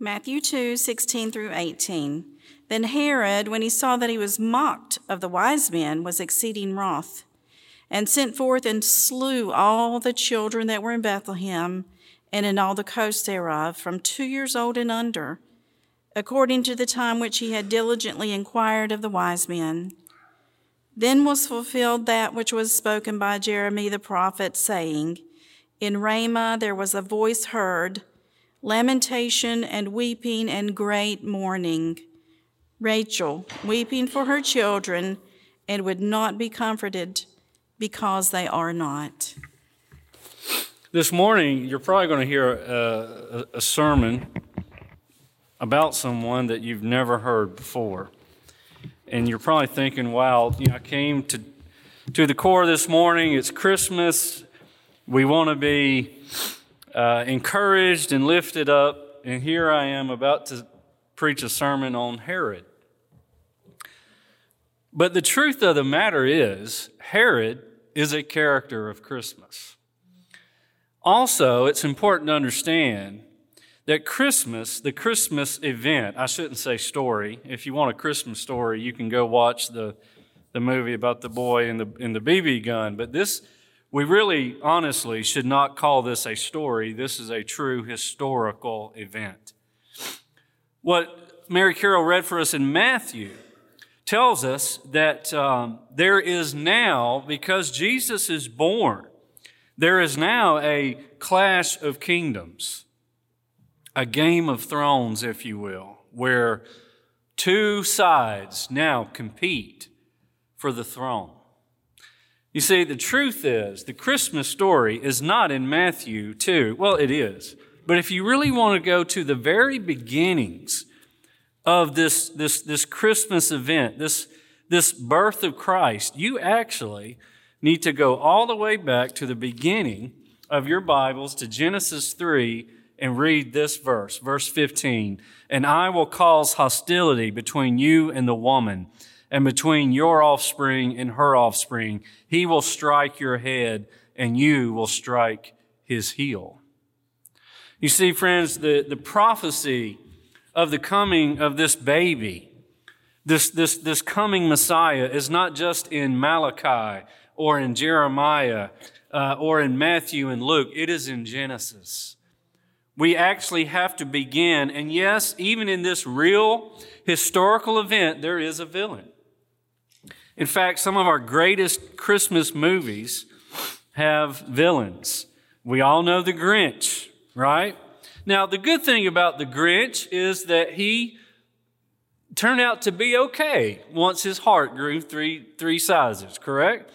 Matthew 2 16 through 18. Then Herod, when he saw that he was mocked of the wise men, was exceeding wroth, and sent forth and slew all the children that were in Bethlehem and in all the coasts thereof, from two years old and under, according to the time which he had diligently inquired of the wise men. Then was fulfilled that which was spoken by Jeremy the prophet, saying, In Ramah there was a voice heard, lamentation and weeping and great mourning. Rachel weeping for her children and would not be comforted because they are not. This morning, you're probably going to hear a, a, a sermon about someone that you've never heard before. And you're probably thinking, wow, you know, I came to, to the corps this morning. It's Christmas. We want to be uh, encouraged and lifted up. And here I am about to preach a sermon on Herod. But the truth of the matter is, Herod is a character of Christmas. Also, it's important to understand that Christmas, the Christmas event, I shouldn't say story. If you want a Christmas story, you can go watch the, the movie about the boy and the, and the BB gun. But this, we really honestly should not call this a story. This is a true historical event. What Mary Carroll read for us in Matthew tells us that um, there is now, because Jesus is born, there is now a clash of kingdoms, a game of thrones, if you will, where two sides now compete for the throne. You see, the truth is, the Christmas story is not in Matthew 2. Well, it is. But if you really want to go to the very beginnings of this, this, this Christmas event, this, this birth of Christ, you actually need to go all the way back to the beginning of your Bibles to Genesis 3 and read this verse, verse 15. And I will cause hostility between you and the woman, and between your offspring and her offspring. He will strike your head, and you will strike his heel. You see, friends, the, the prophecy of the coming of this baby, this, this, this coming Messiah, is not just in Malachi or in Jeremiah uh, or in Matthew and Luke, it is in Genesis. We actually have to begin, and yes, even in this real historical event, there is a villain. In fact, some of our greatest Christmas movies have villains. We all know the Grinch, right? Now, the good thing about the Grinch is that he turned out to be okay once his heart grew three, three sizes, correct?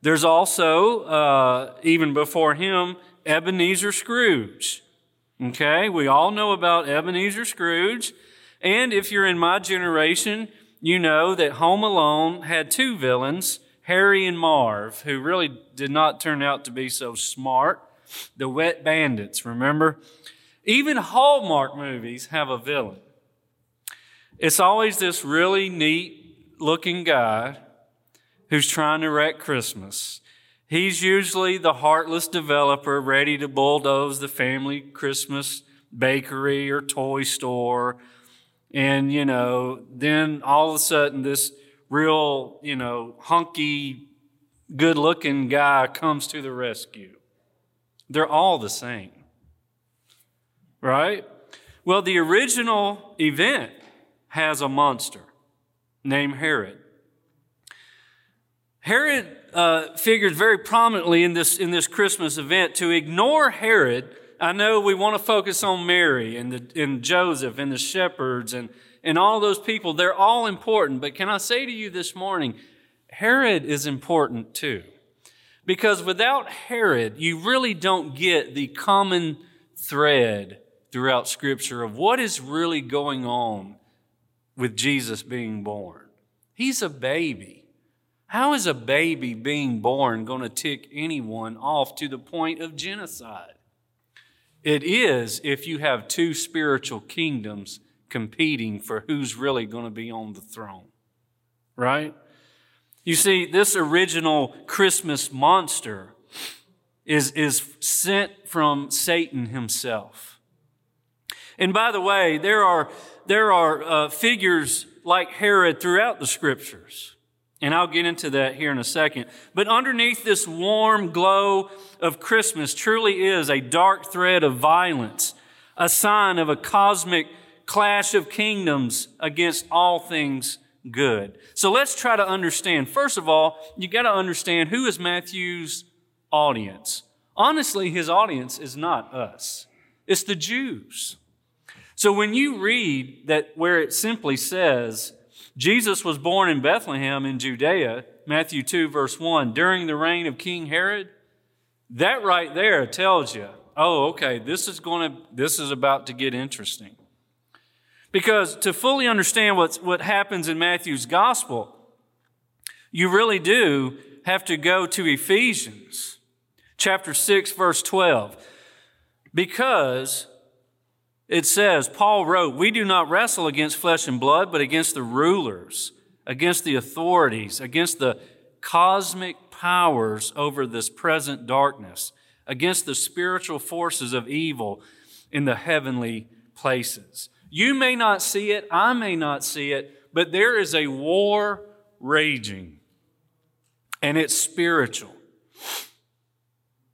There's also, uh, even before him, Ebenezer Scrooge. Okay, we all know about Ebenezer Scrooge. And if you're in my generation, you know that Home Alone had two villains, Harry and Marv, who really did not turn out to be so smart. The Wet Bandits, remember? Even Hallmark movies have a villain. It's always this really neat looking guy who's trying to wreck Christmas. He's usually the heartless developer ready to bulldoze the family Christmas bakery or toy store. And, you know, then all of a sudden this real, you know, hunky, good looking guy comes to the rescue. They're all the same right? Well, the original event has a monster named Herod. Herod uh, figured very prominently in this, in this Christmas event. To ignore Herod, I know we want to focus on Mary and, the, and Joseph and the shepherds and, and all those people. They're all important. But can I say to you this morning, Herod is important too. Because without Herod, you really don't get the common thread throughout Scripture of what is really going on with Jesus being born. He's a baby. How is a baby being born going to tick anyone off to the point of genocide? It is if you have two spiritual kingdoms competing for who's really going to be on the throne, right? You see, this original Christmas monster is, is sent from Satan himself. And by the way, there are, there are uh, figures like Herod throughout the scriptures. And I'll get into that here in a second. But underneath this warm glow of Christmas truly is a dark thread of violence, a sign of a cosmic clash of kingdoms against all things good. So let's try to understand. First of all, you got to understand who is Matthew's audience. Honestly, his audience is not us. It's the Jews. So when you read that where it simply says, Jesus was born in Bethlehem in Judea, Matthew 2 verse 1, during the reign of King Herod, that right there tells you, oh, okay, this is going to, this is about to get interesting. Because to fully understand what's, what happens in Matthew's gospel, you really do have to go to Ephesians chapter 6, verse 12. Because it says, Paul wrote, We do not wrestle against flesh and blood, but against the rulers, against the authorities, against the cosmic powers over this present darkness, against the spiritual forces of evil in the heavenly places. You may not see it, I may not see it, but there is a war raging, and it's spiritual.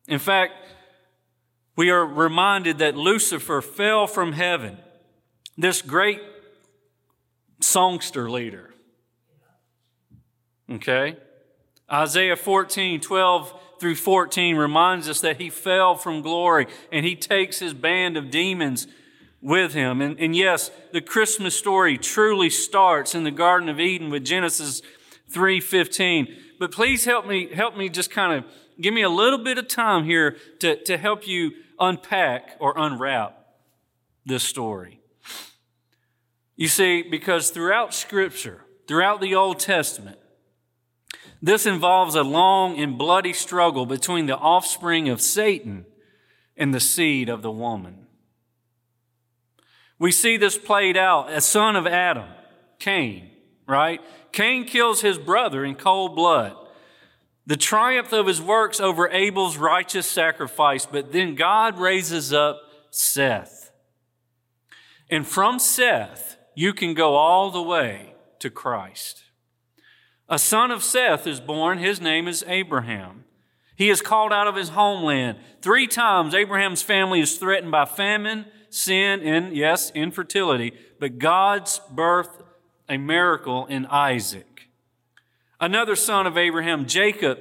In fact, we are reminded that Lucifer fell from heaven, this great songster leader. Okay? Isaiah 14, 12 through 14 reminds us that he fell from glory and he takes his band of demons with him. And, and yes, the Christmas story truly starts in the Garden of Eden with Genesis 3:15. But please help me, help me just kind of give me a little bit of time here to, to help you unpack or unwrap this story. You see, because throughout Scripture, throughout the Old Testament, this involves a long and bloody struggle between the offspring of Satan and the seed of the woman. We see this played out. A son of Adam, Cain, right? Cain kills his brother in cold blood. The triumph of his works over Abel's righteous sacrifice, but then God raises up Seth. And from Seth, you can go all the way to Christ. A son of Seth is born. His name is Abraham. He is called out of his homeland. Three times, Abraham's family is threatened by famine, sin, and yes, infertility, but God's birth a miracle in Isaac. Another son of Abraham, Jacob,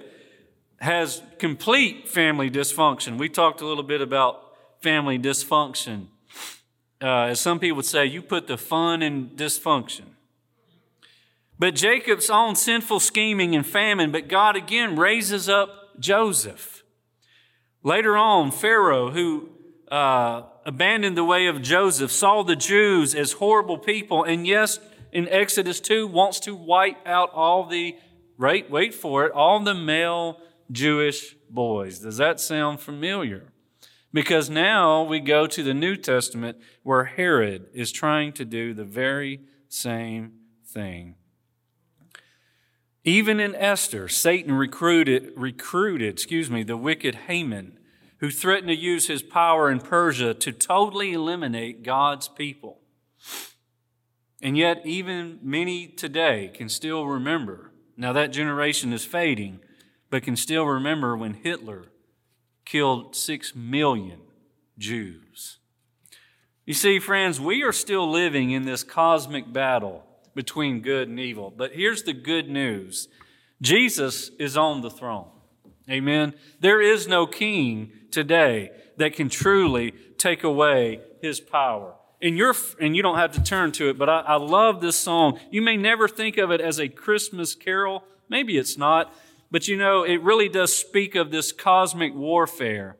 has complete family dysfunction. We talked a little bit about family dysfunction. Uh, as some people would say, you put the fun in dysfunction. But Jacob's own sinful scheming and famine, but God again raises up Joseph. Later on, Pharaoh, who uh, abandoned the way of Joseph, saw the Jews as horrible people, and yes, in Exodus 2, wants to wipe out all the right, wait for it, all the male Jewish boys. Does that sound familiar? Because now we go to the New Testament where Herod is trying to do the very same thing. Even in Esther, Satan recruited, recruited, excuse me, the wicked Haman, who threatened to use his power in Persia to totally eliminate God's people. And yet, even many today can still remember now, that generation is fading, but can still remember when Hitler killed six million Jews. You see, friends, we are still living in this cosmic battle between good and evil. But here's the good news Jesus is on the throne. Amen. There is no king today that can truly take away his power and you're and you don't have to turn to it, but I, I love this song. You may never think of it as a Christmas carol. Maybe it's not, but you know, it really does speak of this cosmic warfare.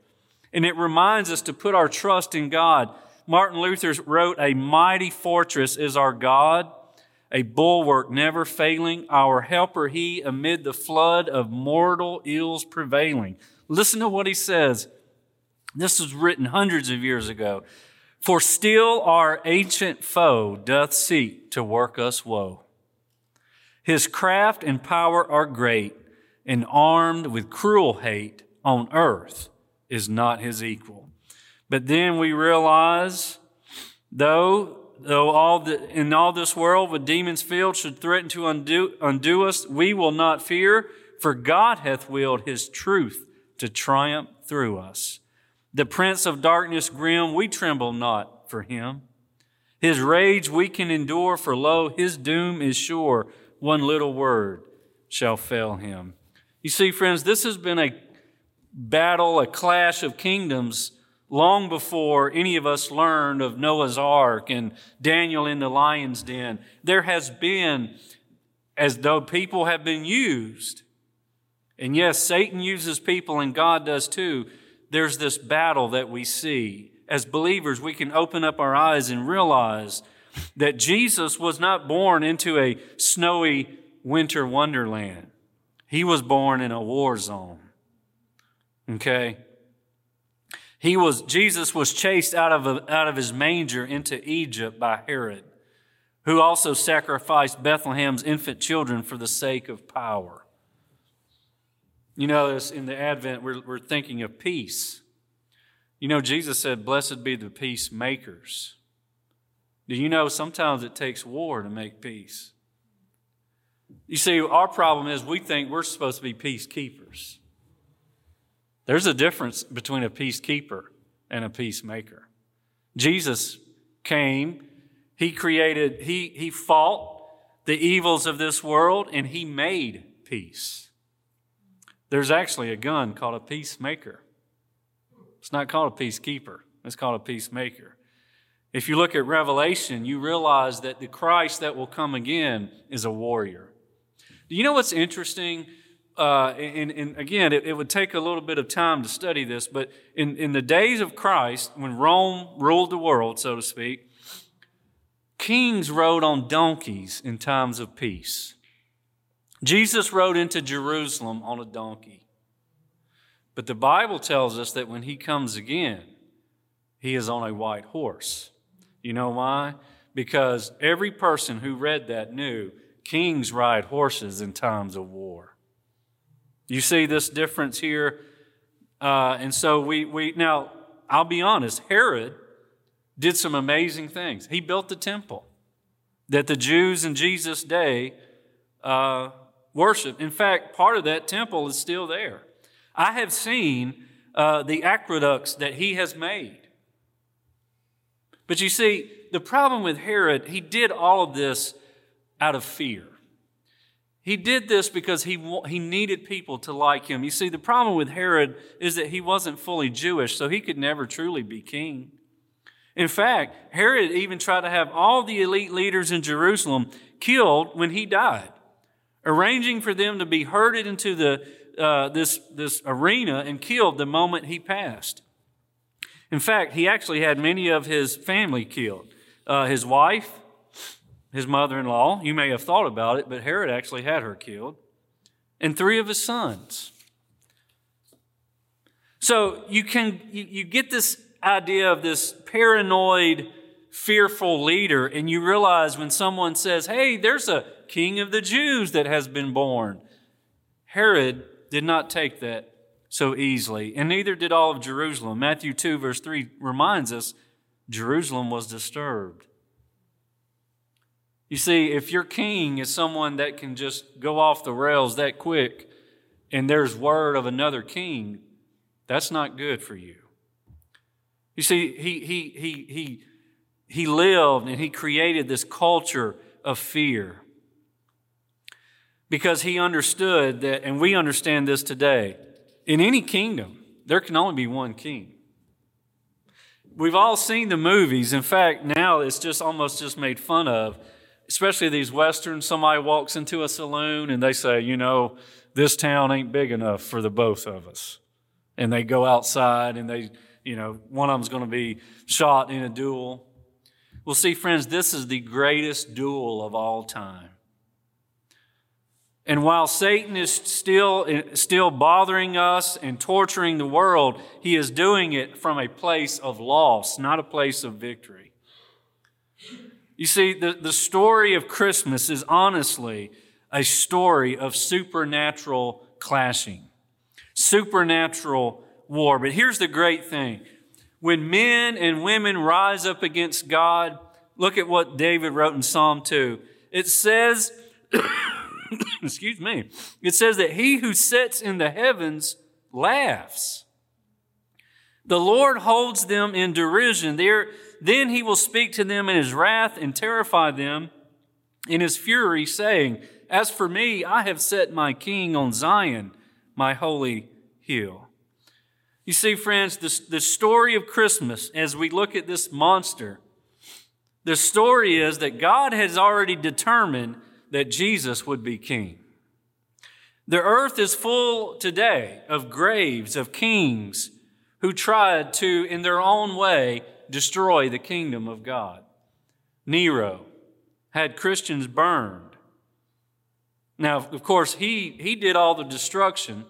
And it reminds us to put our trust in God. Martin Luther wrote, A mighty fortress is our God, a bulwark never failing, our helper he amid the flood of mortal ills prevailing. Listen to what he says. This was written hundreds of years ago. For still our ancient foe doth seek to work us woe. His craft and power are great, and armed with cruel hate on earth is not his equal. But then we realize Though though all the, in all this world with demons filled should threaten to undo, undo us, we will not fear, for God hath willed his truth to triumph through us. The prince of darkness grim, we tremble not for him. His rage we can endure, for lo, his doom is sure. One little word shall fail him. You see, friends, this has been a battle, a clash of kingdoms long before any of us learned of Noah's ark and Daniel in the lion's den. There has been, as though people have been used. And yes, Satan uses people and God does too. There's this battle that we see. As believers, we can open up our eyes and realize that Jesus was not born into a snowy winter wonderland. He was born in a war zone. Okay? He was, Jesus was chased out of, a, out of his manger into Egypt by Herod, who also sacrificed Bethlehem's infant children for the sake of power. You know, this in the Advent, we're, we're thinking of peace. You know, Jesus said, Blessed be the peacemakers. Do you know sometimes it takes war to make peace? You see, our problem is we think we're supposed to be peacekeepers. There's a difference between a peacekeeper and a peacemaker. Jesus came, he created, he, he fought the evils of this world, and he made peace. There's actually a gun called a peacemaker. It's not called a peacekeeper, it's called a peacemaker. If you look at Revelation, you realize that the Christ that will come again is a warrior. Do you know what's interesting? uh, and, and, again, it, it, would take a little bit of time to study this, but in, in the days of Christ, when Rome ruled the world, so to speak, kings rode on donkeys in times of peace. Jesus rode into Jerusalem on a donkey. But the Bible tells us that when he comes again, he is on a white horse. You know why? Because every person who read that knew kings ride horses in times of war. You see this difference here? Uh, and so we, we, now, I'll be honest, Herod did some amazing things. He built the temple that the Jews in Jesus' day uh, worshiped. In fact, part of that temple is still there. I have seen uh, the aqueducts that he has made. But you see, the problem with Herod, he did all of this out of fear. He did this because he, he needed people to like him. You see, the problem with Herod is that he wasn't fully Jewish, so he could never truly be king. In fact, Herod even tried to have all the elite leaders in Jerusalem killed when he died, arranging for them to be herded into the, uh, this, this arena and killed the moment he passed. In fact, he actually had many of his family killed. Uh, his wife, his mother in law. You may have thought about it, but Herod actually had her killed, and three of his sons. So you can you, you get this idea of this paranoid, fearful leader, and you realize when someone says, Hey, there's a king of the Jews that has been born. Herod did not take that so easily, and neither did all of Jerusalem. Matthew 2, verse 3 reminds us Jerusalem was disturbed. You see, if your king is someone that can just go off the rails that quick and there's word of another king, that's not good for you. You see, he, he, he, he, he lived and he created this culture of fear because he understood that, and we understand this today, in any kingdom, there can only be one king. We've all seen the movies. In fact, now it's just almost just made fun of especially these westerns, somebody walks into a saloon and they say, you know, this town ain't big enough for the both of us. And they go outside and they, you know, one of them's going to be shot in a duel. Well, see, friends, this is the greatest duel of all time. And while Satan is still, still bothering us and torturing the world, he is doing it from a place of loss, not a place of victory. You see, the, the story of Christmas is honestly a story of supernatural clashing, supernatural war. But here's the great thing When men and women rise up against God, look at what David wrote in Psalm 2. It says, excuse me, it says that he who sits in the heavens laughs. The Lord holds them in derision. There, then he will speak to them in his wrath and terrify them in his fury, saying, As for me, I have set my king on Zion, my holy hill. You see, friends, the, the story of Christmas, as we look at this monster, the story is that God has already determined that Jesus would be king. The earth is full today of graves of kings who tried to, in their own way, destroy the kingdom of God. Nero had Christians burned. Now, of course, he, he did all the destruction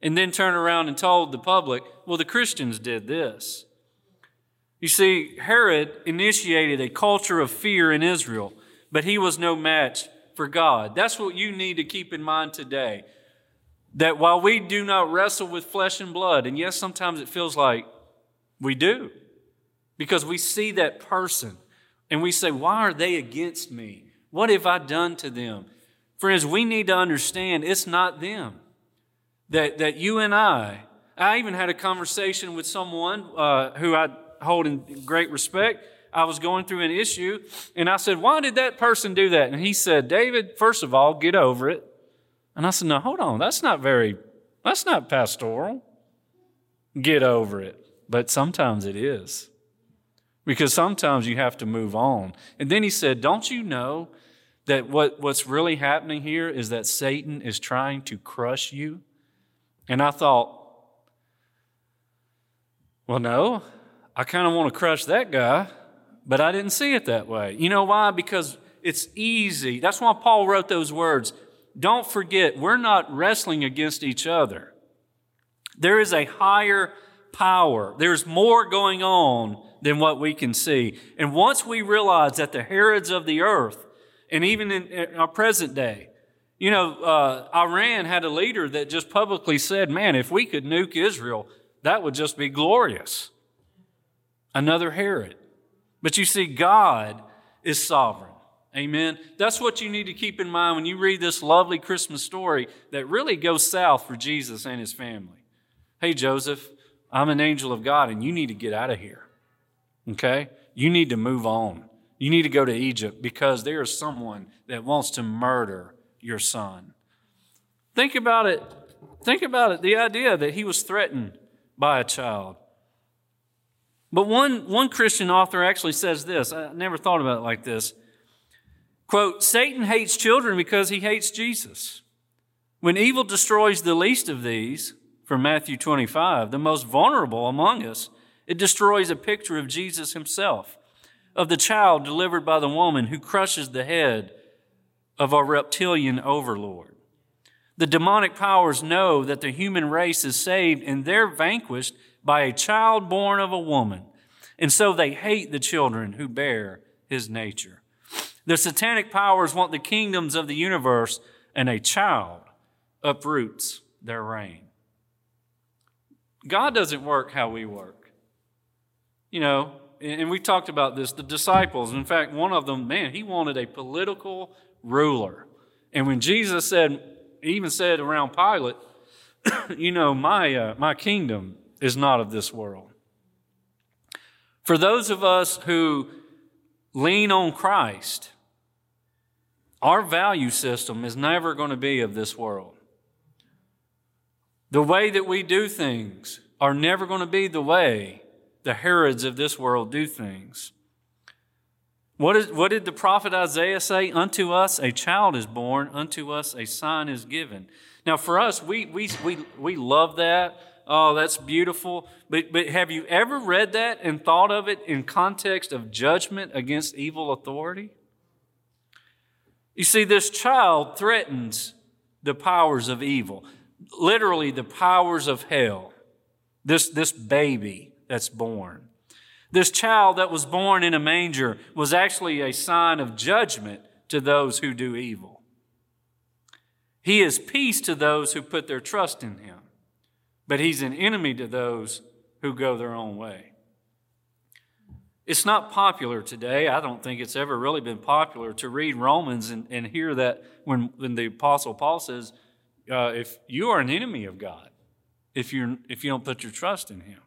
and then turned around and told the public, well, the Christians did this. You see, Herod initiated a culture of fear in Israel, but he was no match for God. That's what you need to keep in mind today. That while we do not wrestle with flesh and blood, and yes, sometimes it feels like we do, because we see that person and we say, Why are they against me? What have I done to them? Friends, we need to understand it's not them. That, that you and I, I even had a conversation with someone uh, who I hold in great respect. I was going through an issue and I said, Why did that person do that? And he said, David, first of all, get over it. And I said, No, hold on. That's not very, that's not pastoral. Get over it. But sometimes it is. Because sometimes you have to move on. And then he said, Don't you know that what, what's really happening here is that Satan is trying to crush you? And I thought, well, no, I kind of want to crush that guy, but I didn't see it that way. You know why? Because it's easy. That's why Paul wrote those words. Don't forget, we're not wrestling against each other. There is a higher power. There's more going on than what we can see. And once we realize that the Herods of the earth, and even in, our present day, you know, uh, Iran had a leader that just publicly said, man, if we could nuke Israel, that would just be glorious. Another Herod. But you see, God is sovereign. Amen. That's what you need to keep in mind when you read this lovely Christmas story that really goes south for Jesus and his family. Hey, Joseph, I'm an angel of God and you need to get out of here. Okay? You need to move on. You need to go to Egypt because there is someone that wants to murder your son. Think about it. Think about it. The idea that he was threatened by a child. But one, one Christian author actually says this. I never thought about it like this. Quote, Satan hates children because he hates Jesus. When evil destroys the least of these, from Matthew 25, the most vulnerable among us, it destroys a picture of Jesus himself, of the child delivered by the woman who crushes the head of our reptilian overlord. The demonic powers know that the human race is saved and they're vanquished by a child born of a woman. And so they hate the children who bear his nature. The satanic powers want the kingdoms of the universe, and a child uproots their reign. God doesn't work how we work. You know, and we talked about this, the disciples. In fact, one of them, man, he wanted a political ruler. And when Jesus said, even said around Pilate, you know, my, uh, my kingdom is not of this world. For those of us who lean on Christ, our value system is never going to be of this world. The way that we do things are never going to be the way the Herods of this world do things. What, is, what did the prophet Isaiah say? Unto us a child is born, unto us a son is given. Now, for us, we, we, we, we love that. Oh, that's beautiful. But, but have you ever read that and thought of it in context of judgment against evil authority? You see, this child threatens the powers of evil, literally, the powers of hell. This, this baby that's born. This child that was born in a manger was actually a sign of judgment to those who do evil. He is peace to those who put their trust in him, but he's an enemy to those who go their own way. It's not popular today. I don't think it's ever really been popular to read Romans and, and hear that when, when the Apostle Paul says, uh, if you are an enemy of God, if, you're, if you don't put your trust in Him.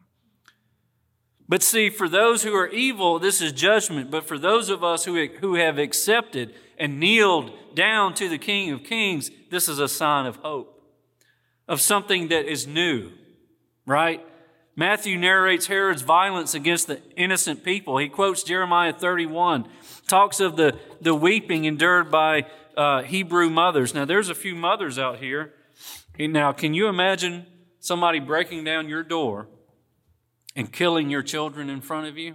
But see, for those who are evil, this is judgment. But for those of us who, who have accepted and kneeled down to the King of Kings, this is a sign of hope, of something that is new, right? Matthew narrates Herod's violence against the innocent people. He quotes Jeremiah 31, talks of the, the weeping endured by uh, Hebrew mothers. Now, there's a few mothers out here. Now, can you imagine somebody breaking down your door and killing your children in front of you?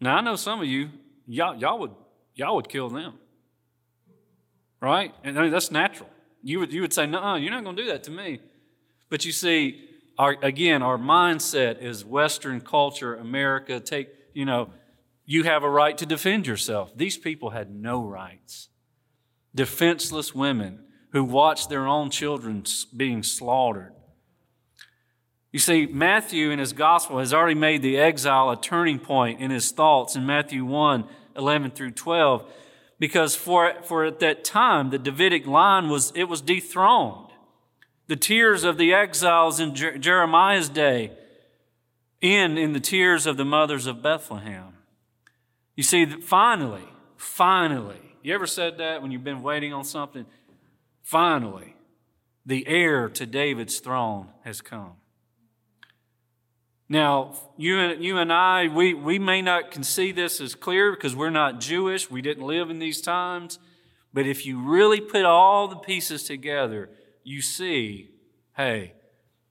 Now, I know some of you, y'all, y'all would, y'all would kill them. Right? And I mean, that's natural. You would, you would say, no, you're not going to do that to me. But you see, our, again, our mindset is Western culture, America. Take, you know, you have a right to defend yourself. These people had no rights. Defenseless women who watched their own children being slaughtered. You see, Matthew in his gospel has already made the exile a turning point in his thoughts in Matthew 1 11 through 12, because for, for at that time, the Davidic line was, it was dethroned the tears of the exiles in Jer- Jeremiah's day end in the tears of the mothers of Bethlehem. You see, finally, finally, you ever said that when you've been waiting on something? Finally, the heir to David's throne has come. Now, you and, you and I, we, we may not can see this as clear because we're not Jewish. We didn't live in these times. But if you really put all the pieces together, you see, hey,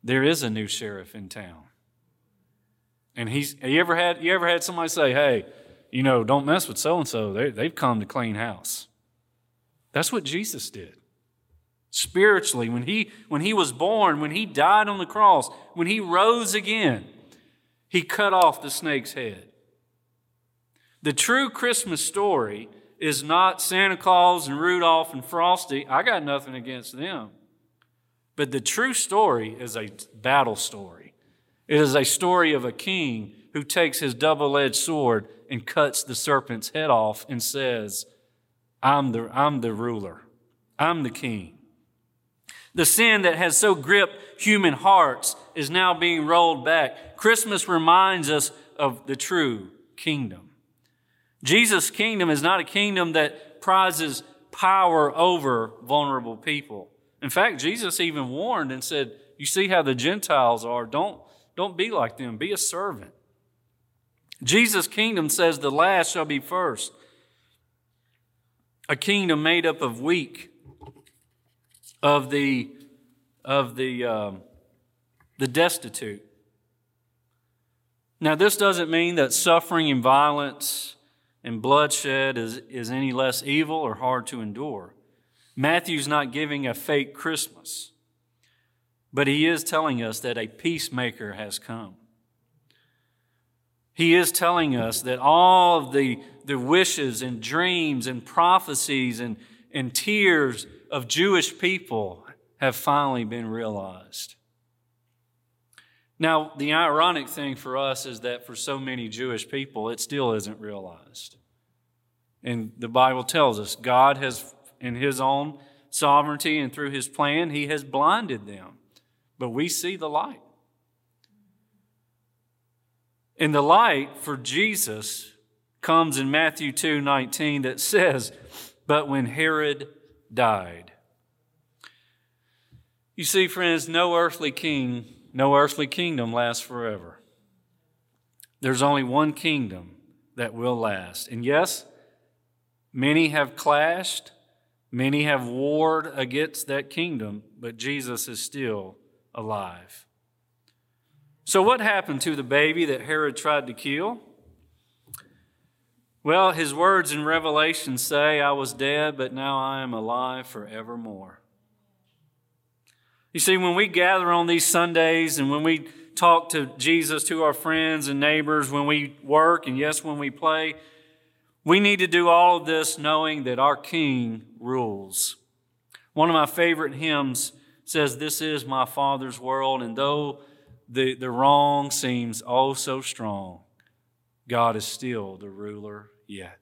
there is a new sheriff in town. And he's you ever had you ever had somebody say, hey, you know, don't mess with so and so. They've come to clean house. That's what Jesus did. Spiritually, when he when he was born, when he died on the cross, when he rose again, he cut off the snake's head. The true Christmas story is not Santa Claus and Rudolph and Frosty. I got nothing against them. But the true story is a battle story. It is a story of a king who takes his double edged sword and cuts the serpent's head off and says, I'm the, I'm the ruler, I'm the king. The sin that has so gripped human hearts is now being rolled back. Christmas reminds us of the true kingdom. Jesus' kingdom is not a kingdom that prizes power over vulnerable people. In fact, Jesus even warned and said, You see how the Gentiles are. Don't, don't be like them, be a servant. Jesus' kingdom says the last shall be first. A kingdom made up of weak, of the, of the, um, the destitute. Now, this doesn't mean that suffering and violence and bloodshed is, is any less evil or hard to endure. Matthew's not giving a fake Christmas, but he is telling us that a peacemaker has come. He is telling us that all of the, the wishes and dreams and prophecies and, and tears of Jewish people have finally been realized. Now, the ironic thing for us is that for so many Jewish people, it still isn't realized. And the Bible tells us God has in his own sovereignty and through his plan, he has blinded them. But we see the light. And the light for Jesus comes in Matthew 2 19 that says, But when Herod died. You see, friends, no earthly king, no earthly kingdom lasts forever. There's only one kingdom that will last. And yes, many have clashed, Many have warred against that kingdom, but Jesus is still alive. So, what happened to the baby that Herod tried to kill? Well, his words in Revelation say, I was dead, but now I am alive forevermore. You see, when we gather on these Sundays and when we talk to Jesus to our friends and neighbors, when we work, and yes, when we play, we need to do all of this knowing that our King rules. One of my favorite hymns says, This is my Father's world, and though the, the wrong seems oh so strong, God is still the ruler yet.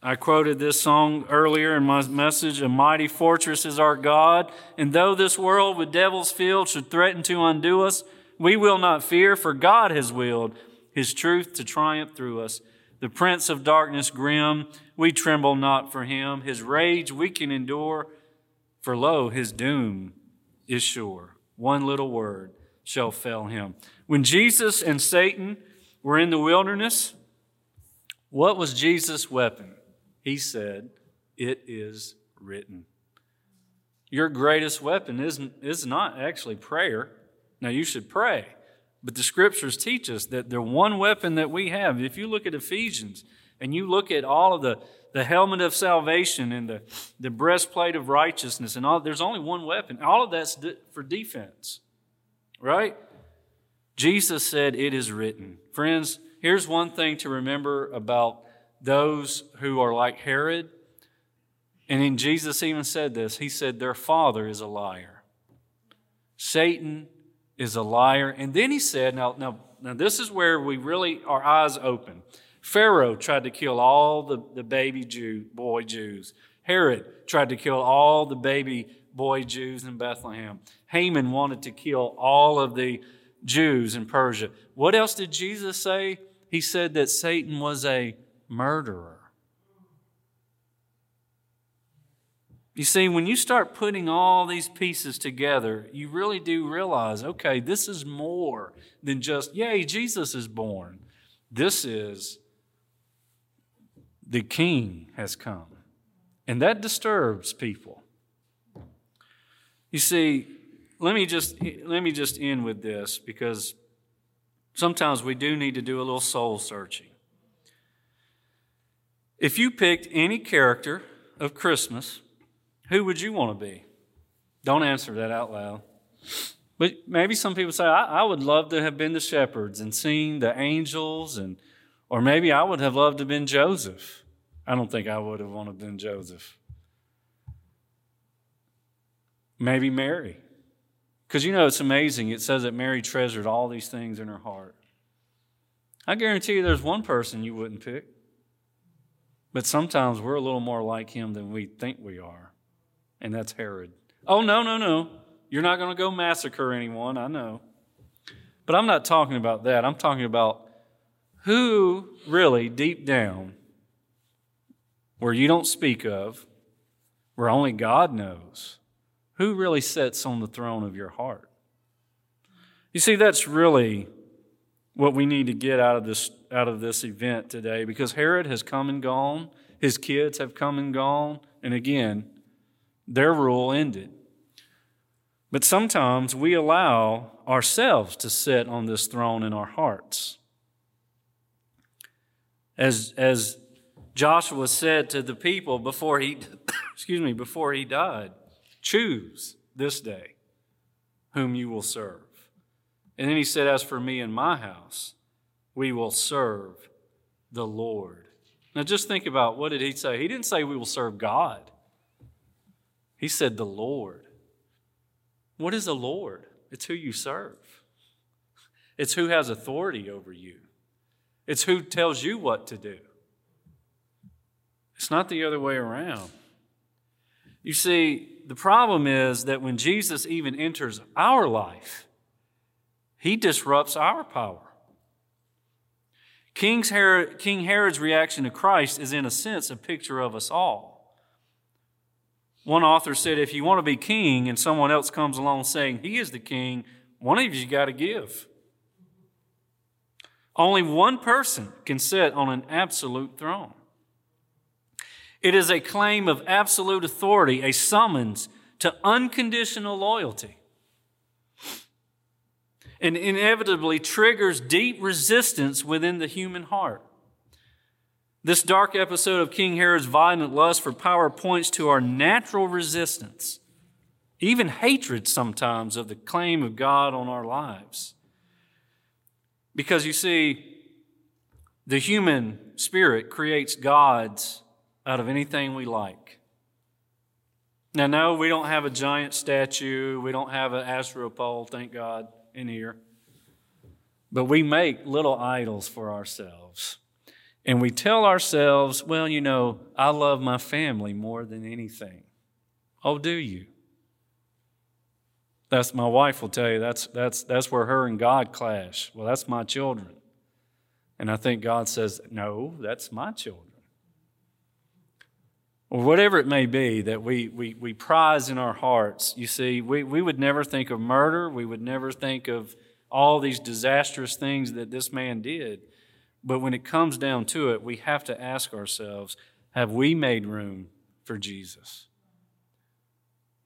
I quoted this song earlier in my message A mighty fortress is our God, and though this world with devils filled should threaten to undo us, we will not fear, for God has willed his truth to triumph through us. The prince of darkness grim, we tremble not for him. His rage we can endure, for lo, his doom is sure. One little word shall fell him. When Jesus and Satan were in the wilderness, what was Jesus' weapon? He said, It is written. Your greatest weapon isn't, is not actually prayer. Now, you should pray, but the scriptures teach us that the one weapon that we have, if you look at Ephesians and you look at all of the, the helmet of salvation and the, the breastplate of righteousness, and all, there's only one weapon. All of that's for defense, right? Jesus said, It is written. Friends, here's one thing to remember about those who are like Herod. And then Jesus even said this He said, Their father is a liar. Satan is a liar. And then he said, Now, now, now this is where we really, our eyes open. Pharaoh tried to kill all the, the baby Jew, boy Jews. Herod tried to kill all the baby boy Jews in Bethlehem. Haman wanted to kill all of the Jews in Persia. What else did Jesus say? He said that Satan was a murderer. You see, when you start putting all these pieces together, you really do realize okay, this is more than just, yay, Jesus is born. This is the king has come. And that disturbs people. You see, let me just let me just end with this because sometimes we do need to do a little soul searching. If you picked any character of Christmas, who would you want to be? Don't answer that out loud. But maybe some people say, I, I, would love to have been the shepherds and seen the angels, and or maybe I would have loved to have been Joseph. I don't think I would have wanted to have been Joseph. Maybe Mary. Because you know, it's amazing. It says that Mary treasured all these things in her heart. I guarantee you there's one person you wouldn't pick. But sometimes we're a little more like him than we think we are, and that's Herod. Oh, no, no, no. You're not going to go massacre anyone, I know. But I'm not talking about that. I'm talking about who really, deep down, where you don't speak of, where only God knows, who really sits on the throne of your heart? You see, that's really what we need to get out of this out of this event today because Herod has come and gone, his kids have come and gone, and again, their rule ended. But sometimes we allow ourselves to sit on this throne in our hearts. As, as Joshua said to the people before he, excuse me, before he died, choose this day whom you will serve. And then he said, As for me and my house, we will serve the Lord. Now just think about what did he say? He didn't say we will serve God. He said the Lord. What is the Lord? It's who you serve. It's who has authority over you. It's who tells you what to do. It's not the other way around. You see, the problem is that when Jesus even enters our life, he disrupts our power. King's Herod, King Herod's reaction to Christ is, in a sense, a picture of us all. One author said if you want to be king and someone else comes along saying he is the king, one of you got to give. Only one person can sit on an absolute throne. It is a claim of absolute authority, a summons to unconditional loyalty and inevitably triggers deep resistance within the human heart. This dark episode of King Herod's violent lust for power points to our natural resistance, even hatred sometimes of the claim of God on our lives. Because you see, the human spirit creates gods out of anything we like. Now, no, we don't have a giant statue. We don't have an Asherah pole, thank God in here. But we make little idols for ourselves. And we tell ourselves, well, you know, I love my family more than anything. Oh, do you? That's my wife will tell you that's that's that's where her and God clash. Well, that's my children. And I think God says, No, that's my children. Or whatever it may be that we, we, we prize in our hearts. You see, we, we would never think of murder. We would never think of all these disastrous things that this man did. But when it comes down to it, we have to ask ourselves have we made room for Jesus?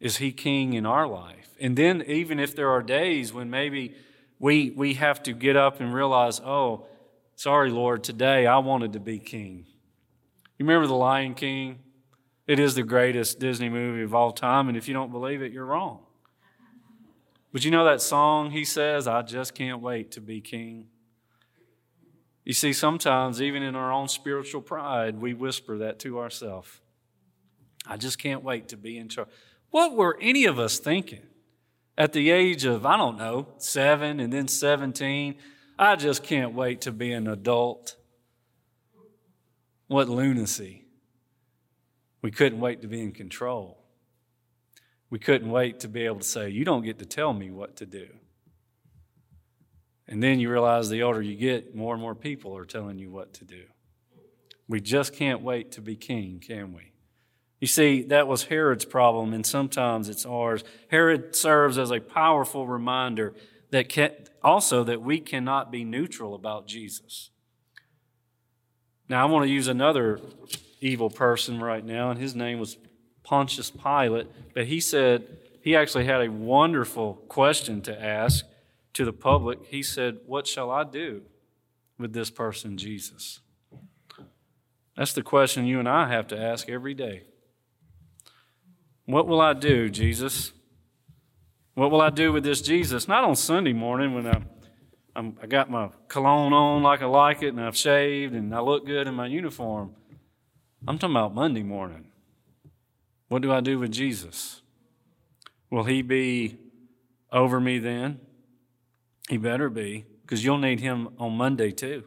Is he king in our life? And then, even if there are days when maybe we, we have to get up and realize, oh, sorry, Lord, today I wanted to be king. You remember The Lion King? It is the greatest Disney movie of all time, and if you don't believe it, you're wrong. But you know that song he says, I just can't wait to be king? You see, sometimes, even in our own spiritual pride, we whisper that to ourselves. I just can't wait to be in charge. What were any of us thinking at the age of, I don't know, seven and then 17? I just can't wait to be an adult. What lunacy. We couldn't wait to be in control. We couldn't wait to be able to say, You don't get to tell me what to do. And then you realize the older you get, more and more people are telling you what to do. We just can't wait to be king, can we? You see, that was Herod's problem, and sometimes it's ours. Herod serves as a powerful reminder that can, also that we cannot be neutral about Jesus. Now, I want to use another evil person right now, and his name was Pontius Pilate. But he said he actually had a wonderful question to ask to the public. He said, What shall I do with this person, Jesus? That's the question you and I have to ask every day. What will I do, Jesus? What will I do with this Jesus? Not on Sunday morning when I, I'm, i got my cologne on like I like it and I've shaved and I look good in my uniform. I'm talking about Monday morning. What do I do with Jesus? Will he be over me then? He better be, because you'll need him on Monday too,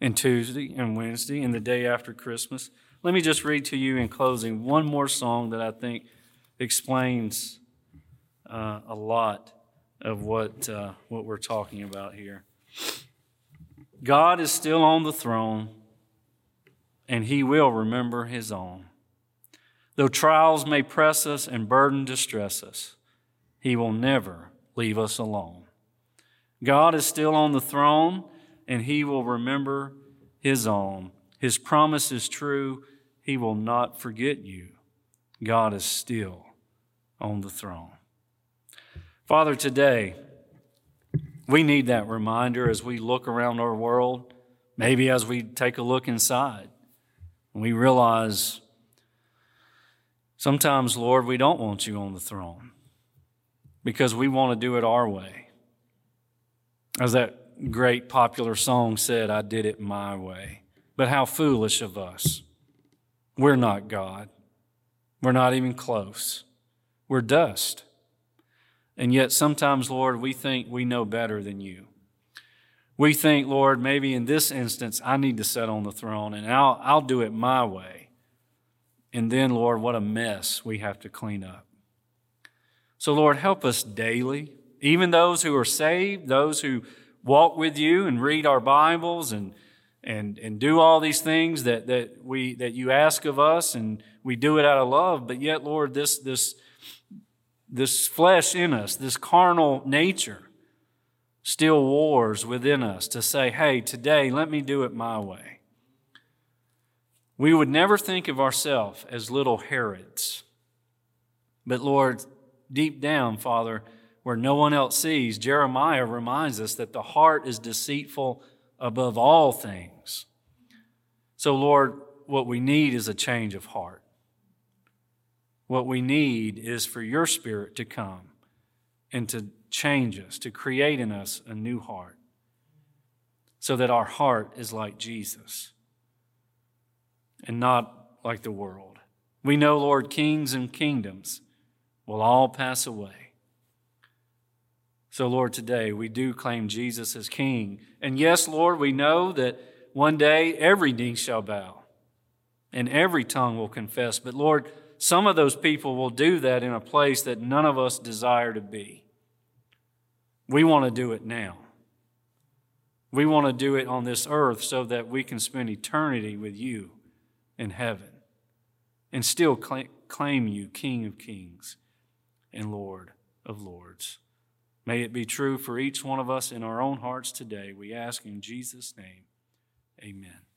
and Tuesday and Wednesday and the day after Christmas. Let me just read to you in closing one more song that I think explains uh, a lot of what, uh, what we're talking about here. God is still on the throne and he will remember his own. Though trials may press us and burden distress us, he will never leave us alone. God is still on the throne, and he will remember his own. His promise is true, he will not forget you. God is still on the throne. Father, today, we need that reminder as we look around our world, maybe as we take a look inside. We realize sometimes, Lord, we don't want you on the throne because we want to do it our way. As that great popular song said, I did it my way. But how foolish of us. We're not God. We're not even close. We're dust. And yet, sometimes, Lord, we think we know better than you. We think, Lord, maybe in this instance, I need to sit on the throne and I'll, I'll do it my way. And then, Lord, what a mess we have to clean up. So, Lord, help us daily, even those who are saved, those who walk with you and read our Bibles and, and, and do all these things that, that, we, that you ask of us, and we do it out of love. But yet, Lord, this, this, this flesh in us, this carnal nature, still wars within us to say, hey, today let me do it my way. We would never think of ourselves as little Herods. But Lord, deep down, Father, where no one else sees, Jeremiah reminds us that the heart is deceitful above all things. So, Lord, what we need is a change of heart. What we need is for your Spirit to come and to change us, to create in us a new heart, so that our heart is like Jesus and not like the world. We know, Lord, kings and kingdoms will all pass away. So, Lord, today we do claim Jesus as King. And yes, Lord, we know that one day every knee shall bow and every tongue will confess. But, Lord, some of those people will do that in a place that none of us desire to be. We want to do it now. We want to do it on this earth so that we can spend eternity with you in heaven and still claim you King of Kings and Lord of Lords. May it be true for each one of us in our own hearts today. We ask in Jesus' name, amen.